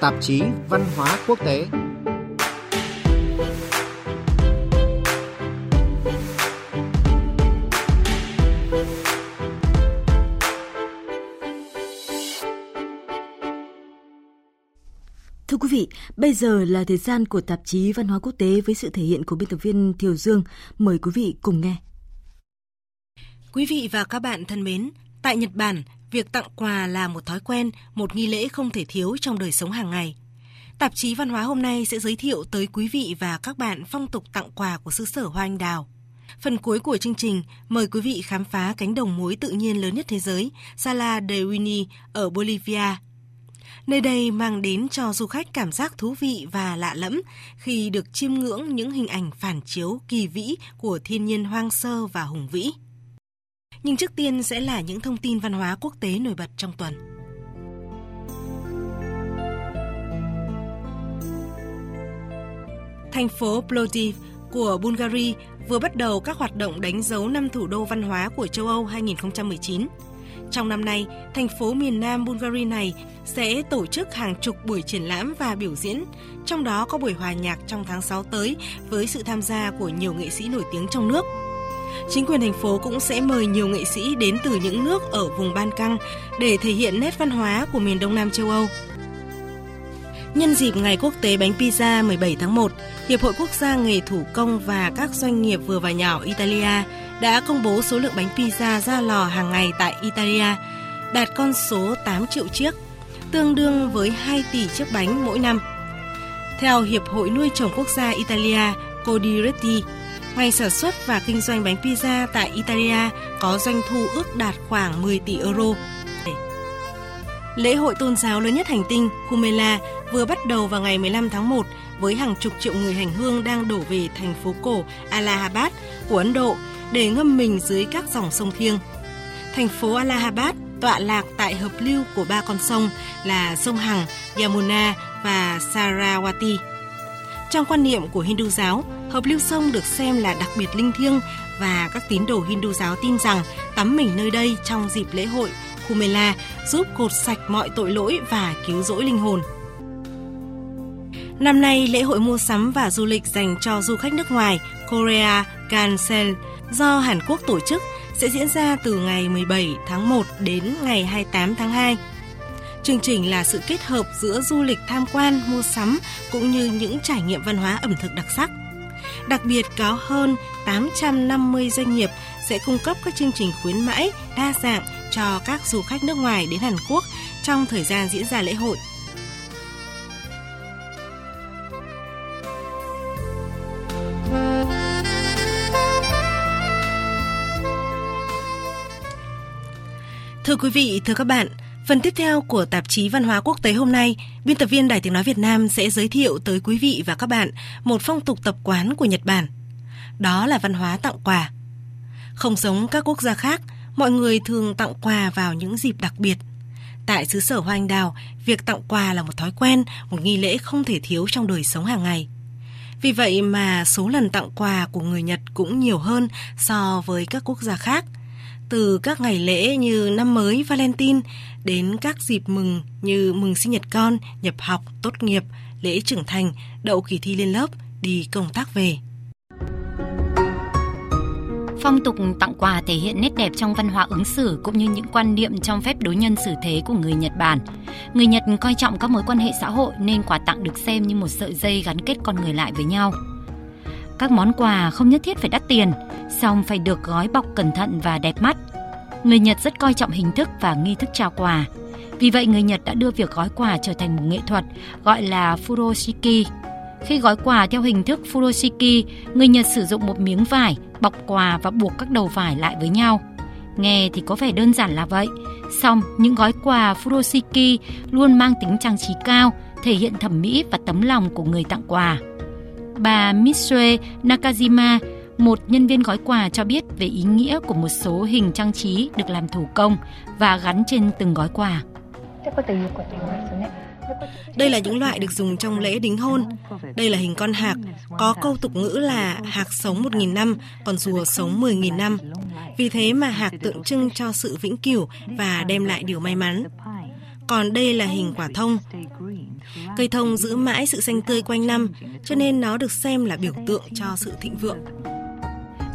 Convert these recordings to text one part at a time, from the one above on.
tạp chí Văn hóa Quốc tế. Thưa quý vị, bây giờ là thời gian của tạp chí Văn hóa Quốc tế với sự thể hiện của biên tập viên Thiều Dương. Mời quý vị cùng nghe. Quý vị và các bạn thân mến, tại Nhật Bản, việc tặng quà là một thói quen, một nghi lễ không thể thiếu trong đời sống hàng ngày. Tạp chí Văn hóa hôm nay sẽ giới thiệu tới quý vị và các bạn phong tục tặng quà của xứ sở Hoa Anh Đào. Phần cuối của chương trình, mời quý vị khám phá cánh đồng muối tự nhiên lớn nhất thế giới, Sala de Uyuni ở Bolivia. Nơi đây mang đến cho du khách cảm giác thú vị và lạ lẫm khi được chiêm ngưỡng những hình ảnh phản chiếu kỳ vĩ của thiên nhiên hoang sơ và hùng vĩ. Nhưng trước tiên sẽ là những thông tin văn hóa quốc tế nổi bật trong tuần. Thành phố Plovdiv của Bulgaria vừa bắt đầu các hoạt động đánh dấu năm thủ đô văn hóa của châu Âu 2019. Trong năm nay, thành phố miền Nam Bulgaria này sẽ tổ chức hàng chục buổi triển lãm và biểu diễn, trong đó có buổi hòa nhạc trong tháng 6 tới với sự tham gia của nhiều nghệ sĩ nổi tiếng trong nước. Chính quyền thành phố cũng sẽ mời nhiều nghệ sĩ đến từ những nước ở vùng Ban Căng để thể hiện nét văn hóa của miền Đông Nam châu Âu. Nhân dịp Ngày Quốc tế Bánh Pizza 17 tháng 1, Hiệp hội Quốc gia Nghề Thủ công và các doanh nghiệp vừa và nhỏ Italia đã công bố số lượng bánh pizza ra lò hàng ngày tại Italia đạt con số 8 triệu chiếc, tương đương với 2 tỷ chiếc bánh mỗi năm. Theo Hiệp hội nuôi trồng quốc gia Italia Codiretti, ngành sản xuất và kinh doanh bánh pizza tại Italia có doanh thu ước đạt khoảng 10 tỷ euro. Lễ hội tôn giáo lớn nhất hành tinh Kumela vừa bắt đầu vào ngày 15 tháng 1 với hàng chục triệu người hành hương đang đổ về thành phố cổ Allahabad của Ấn Độ để ngâm mình dưới các dòng sông thiêng. Thành phố Allahabad tọa lạc tại hợp lưu của ba con sông là sông Hằng, Yamuna và Sarawati. Trong quan niệm của Hindu giáo, hợp lưu sông được xem là đặc biệt linh thiêng và các tín đồ Hindu giáo tin rằng tắm mình nơi đây trong dịp lễ hội Kumela giúp cột sạch mọi tội lỗi và cứu rỗi linh hồn. Năm nay, lễ hội mua sắm và du lịch dành cho du khách nước ngoài Korea Gansel do Hàn Quốc tổ chức sẽ diễn ra từ ngày 17 tháng 1 đến ngày 28 tháng 2. Chương trình là sự kết hợp giữa du lịch tham quan, mua sắm cũng như những trải nghiệm văn hóa ẩm thực đặc sắc. Đặc biệt có hơn 850 doanh nghiệp sẽ cung cấp các chương trình khuyến mãi đa dạng cho các du khách nước ngoài đến Hàn Quốc trong thời gian diễn ra lễ hội. Thưa quý vị, thưa các bạn, phần tiếp theo của tạp chí Văn hóa Quốc tế hôm nay, biên tập viên Đài Tiếng Nói Việt Nam sẽ giới thiệu tới quý vị và các bạn một phong tục tập quán của Nhật Bản. Đó là văn hóa tặng quà. Không giống các quốc gia khác, mọi người thường tặng quà vào những dịp đặc biệt. Tại xứ sở Hoa Anh Đào, việc tặng quà là một thói quen, một nghi lễ không thể thiếu trong đời sống hàng ngày. Vì vậy mà số lần tặng quà của người Nhật cũng nhiều hơn so với các quốc gia khác – từ các ngày lễ như năm mới Valentine đến các dịp mừng như mừng sinh nhật con, nhập học, tốt nghiệp, lễ trưởng thành, đậu kỳ thi lên lớp, đi công tác về. Phong tục tặng quà thể hiện nét đẹp trong văn hóa ứng xử cũng như những quan niệm trong phép đối nhân xử thế của người Nhật Bản. Người Nhật coi trọng các mối quan hệ xã hội nên quà tặng được xem như một sợi dây gắn kết con người lại với nhau. Các món quà không nhất thiết phải đắt tiền, song phải được gói bọc cẩn thận và đẹp mắt. Người Nhật rất coi trọng hình thức và nghi thức trao quà. Vì vậy người Nhật đã đưa việc gói quà trở thành một nghệ thuật gọi là furoshiki. Khi gói quà theo hình thức furoshiki, người Nhật sử dụng một miếng vải bọc quà và buộc các đầu vải lại với nhau. Nghe thì có vẻ đơn giản là vậy, song những gói quà furoshiki luôn mang tính trang trí cao, thể hiện thẩm mỹ và tấm lòng của người tặng quà. Bà Mitsue Nakajima, một nhân viên gói quà cho biết về ý nghĩa của một số hình trang trí được làm thủ công và gắn trên từng gói quà. Đây là những loại được dùng trong lễ đính hôn. Đây là hình con hạc, có câu tục ngữ là hạc sống 1.000 năm, còn rùa sống 10.000 năm. Vì thế mà hạc tượng trưng cho sự vĩnh cửu và đem lại điều may mắn. còn đây là hình quả thông. Cây thông giữ mãi sự xanh tươi quanh năm, cho nên nó được xem là biểu tượng cho sự thịnh vượng.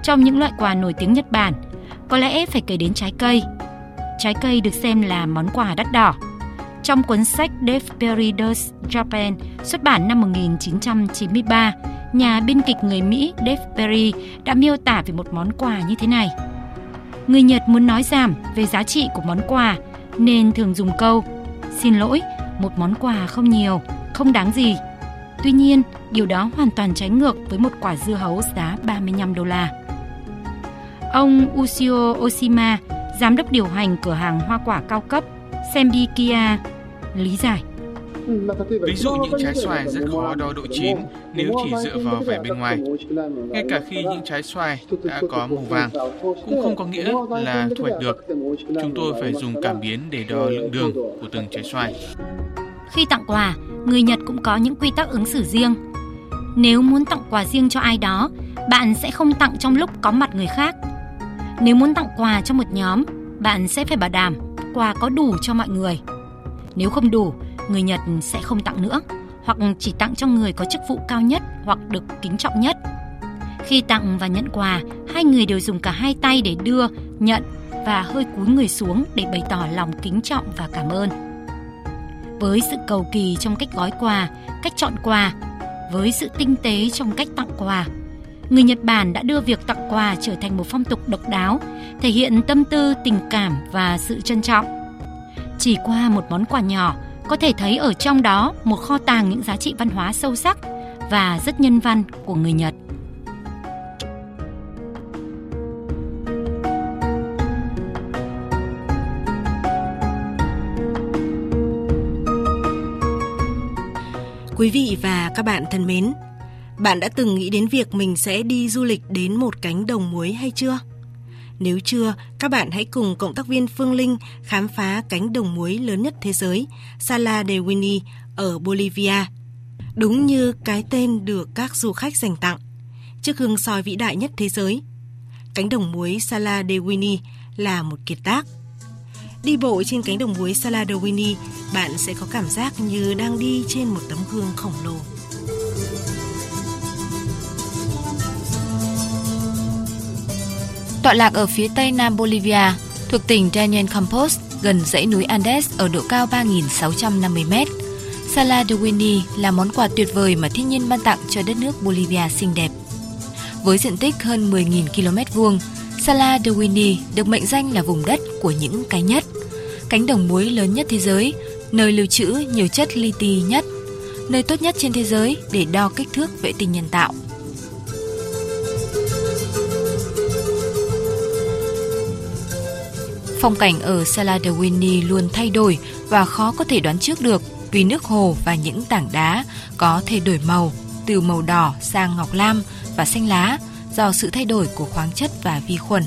Trong những loại quà nổi tiếng Nhật Bản, có lẽ phải kể đến trái cây. Trái cây được xem là món quà đắt đỏ. Trong cuốn sách Dave Perry Does Japan xuất bản năm 1993, nhà biên kịch người Mỹ Dave Perry đã miêu tả về một món quà như thế này. Người Nhật muốn nói giảm về giá trị của món quà nên thường dùng câu Xin lỗi, một món quà không nhiều, không đáng gì. Tuy nhiên, điều đó hoàn toàn trái ngược với một quả dưa hấu giá 35 đô la. Ông Ushio Oshima, giám đốc điều hành cửa hàng hoa quả cao cấp Sembikia, lý giải. Ví dụ những trái xoài rất khó đo độ chín nếu chỉ dựa vào vẻ bên ngoài. Ngay cả khi những trái xoài đã có màu vàng, cũng không có nghĩa là thu hoạch được. Chúng tôi phải dùng cảm biến để đo lượng đường của từng trái xoài. Khi tặng quà, người Nhật cũng có những quy tắc ứng xử riêng. Nếu muốn tặng quà riêng cho ai đó, bạn sẽ không tặng trong lúc có mặt người khác. Nếu muốn tặng quà cho một nhóm, bạn sẽ phải bảo đảm quà có đủ cho mọi người. Nếu không đủ, người Nhật sẽ không tặng nữa, hoặc chỉ tặng cho người có chức vụ cao nhất hoặc được kính trọng nhất. Khi tặng và nhận quà, hai người đều dùng cả hai tay để đưa, nhận và hơi cúi người xuống để bày tỏ lòng kính trọng và cảm ơn. Với sự cầu kỳ trong cách gói quà, cách chọn quà, với sự tinh tế trong cách tặng quà, người Nhật Bản đã đưa việc tặng quà trở thành một phong tục độc đáo, thể hiện tâm tư, tình cảm và sự trân trọng. Chỉ qua một món quà nhỏ, có thể thấy ở trong đó một kho tàng những giá trị văn hóa sâu sắc và rất nhân văn của người Nhật. Quý vị và các bạn thân mến, bạn đã từng nghĩ đến việc mình sẽ đi du lịch đến một cánh đồng muối hay chưa? Nếu chưa, các bạn hãy cùng cộng tác viên Phương Linh khám phá cánh đồng muối lớn nhất thế giới, Sala de Uyuni ở Bolivia. Đúng như cái tên được các du khách dành tặng, chiếc hương soi vĩ đại nhất thế giới. Cánh đồng muối Sala de Uyuni là một kiệt tác. Đi bộ trên cánh đồng muối Sala de Uyuni, bạn sẽ có cảm giác như đang đi trên một tấm gương khổng lồ. Tọa lạc ở phía tây nam Bolivia, thuộc tỉnh Daniel Campos, gần dãy núi Andes ở độ cao 3.650 m. Sala de Uyuni là món quà tuyệt vời mà thiên nhiên ban tặng cho đất nước Bolivia xinh đẹp. Với diện tích hơn 10.000 km vuông, Sala de Uyuni được mệnh danh là vùng đất của những cái nhất, cánh đồng muối lớn nhất thế giới, nơi lưu trữ nhiều chất li ti nhất, nơi tốt nhất trên thế giới để đo kích thước vệ tinh nhân tạo. Phong cảnh ở Sala de luôn thay đổi và khó có thể đoán trước được vì nước hồ và những tảng đá có thể đổi màu từ màu đỏ sang ngọc lam và xanh lá do sự thay đổi của khoáng chất và vi khuẩn.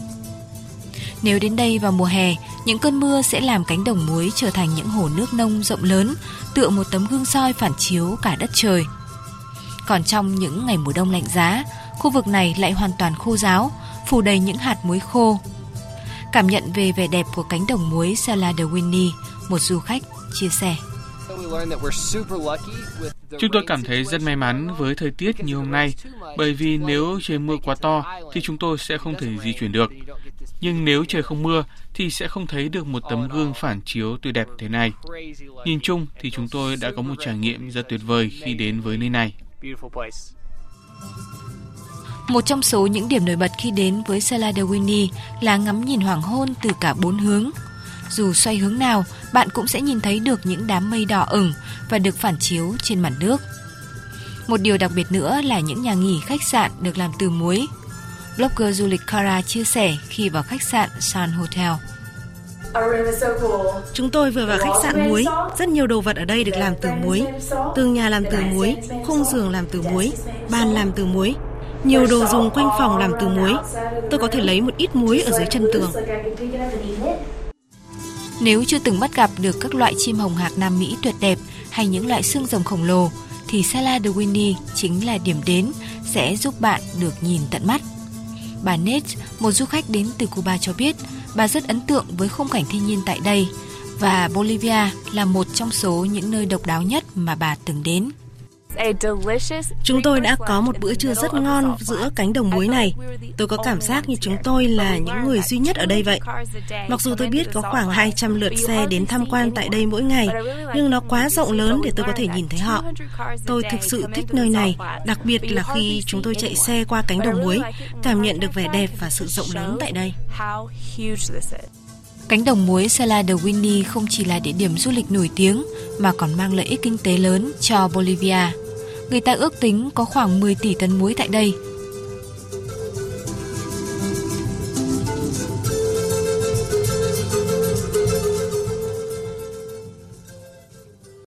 Nếu đến đây vào mùa hè, những cơn mưa sẽ làm cánh đồng muối trở thành những hồ nước nông rộng lớn, tựa một tấm gương soi phản chiếu cả đất trời. Còn trong những ngày mùa đông lạnh giá, khu vực này lại hoàn toàn khô ráo, phủ đầy những hạt muối khô. Cảm nhận về vẻ đẹp của cánh đồng muối Sala de Winnie, một du khách chia sẻ. Chúng tôi cảm thấy rất may mắn với thời tiết như hôm nay, bởi vì nếu trời mưa quá to thì chúng tôi sẽ không thể di chuyển được. Nhưng nếu trời không mưa thì sẽ không thấy được một tấm gương phản chiếu tuyệt đẹp thế này. Nhìn chung thì chúng tôi đã có một trải nghiệm rất tuyệt vời khi đến với nơi này. Một trong số những điểm nổi bật khi đến với Sala de Winnie là ngắm nhìn hoàng hôn từ cả bốn hướng. Dù xoay hướng nào, bạn cũng sẽ nhìn thấy được những đám mây đỏ ửng và được phản chiếu trên mặt nước. Một điều đặc biệt nữa là những nhà nghỉ khách sạn được làm từ muối. Blogger du lịch Cara chia sẻ khi vào khách sạn San Hotel. Chúng tôi vừa vào khách sạn muối, rất nhiều đồ vật ở đây được làm từ muối. Tường nhà làm từ muối, khung giường làm từ muối, bàn làm từ muối. Nhiều đồ dùng quanh phòng làm từ muối. Tôi có thể lấy một ít muối ở dưới chân tường. Nếu chưa từng bắt gặp được các loại chim hồng hạc Nam Mỹ tuyệt đẹp hay những loại xương rồng khổng lồ, thì Sala de Winnie chính là điểm đến sẽ giúp bạn được nhìn tận mắt. Bà Nate, một du khách đến từ Cuba cho biết, bà rất ấn tượng với khung cảnh thiên nhiên tại đây. và Bolivia là một trong số những nơi độc đáo nhất mà bà từng đến. Chúng tôi đã có một bữa trưa rất ngon giữa cánh đồng muối này. Tôi có cảm giác như chúng tôi là những người duy nhất ở đây vậy. Mặc dù tôi biết có khoảng 200 lượt xe đến tham quan tại đây mỗi ngày, nhưng nó quá rộng lớn để tôi có thể nhìn thấy họ. Tôi thực sự thích nơi này, đặc biệt là khi chúng tôi chạy xe qua cánh đồng muối, cảm nhận được vẻ đẹp và sự rộng lớn tại đây. Cánh đồng muối Sala de Winnie không chỉ là địa điểm du lịch nổi tiếng mà còn mang lợi ích kinh tế lớn cho Bolivia. Người ta ước tính có khoảng 10 tỷ tấn muối tại đây.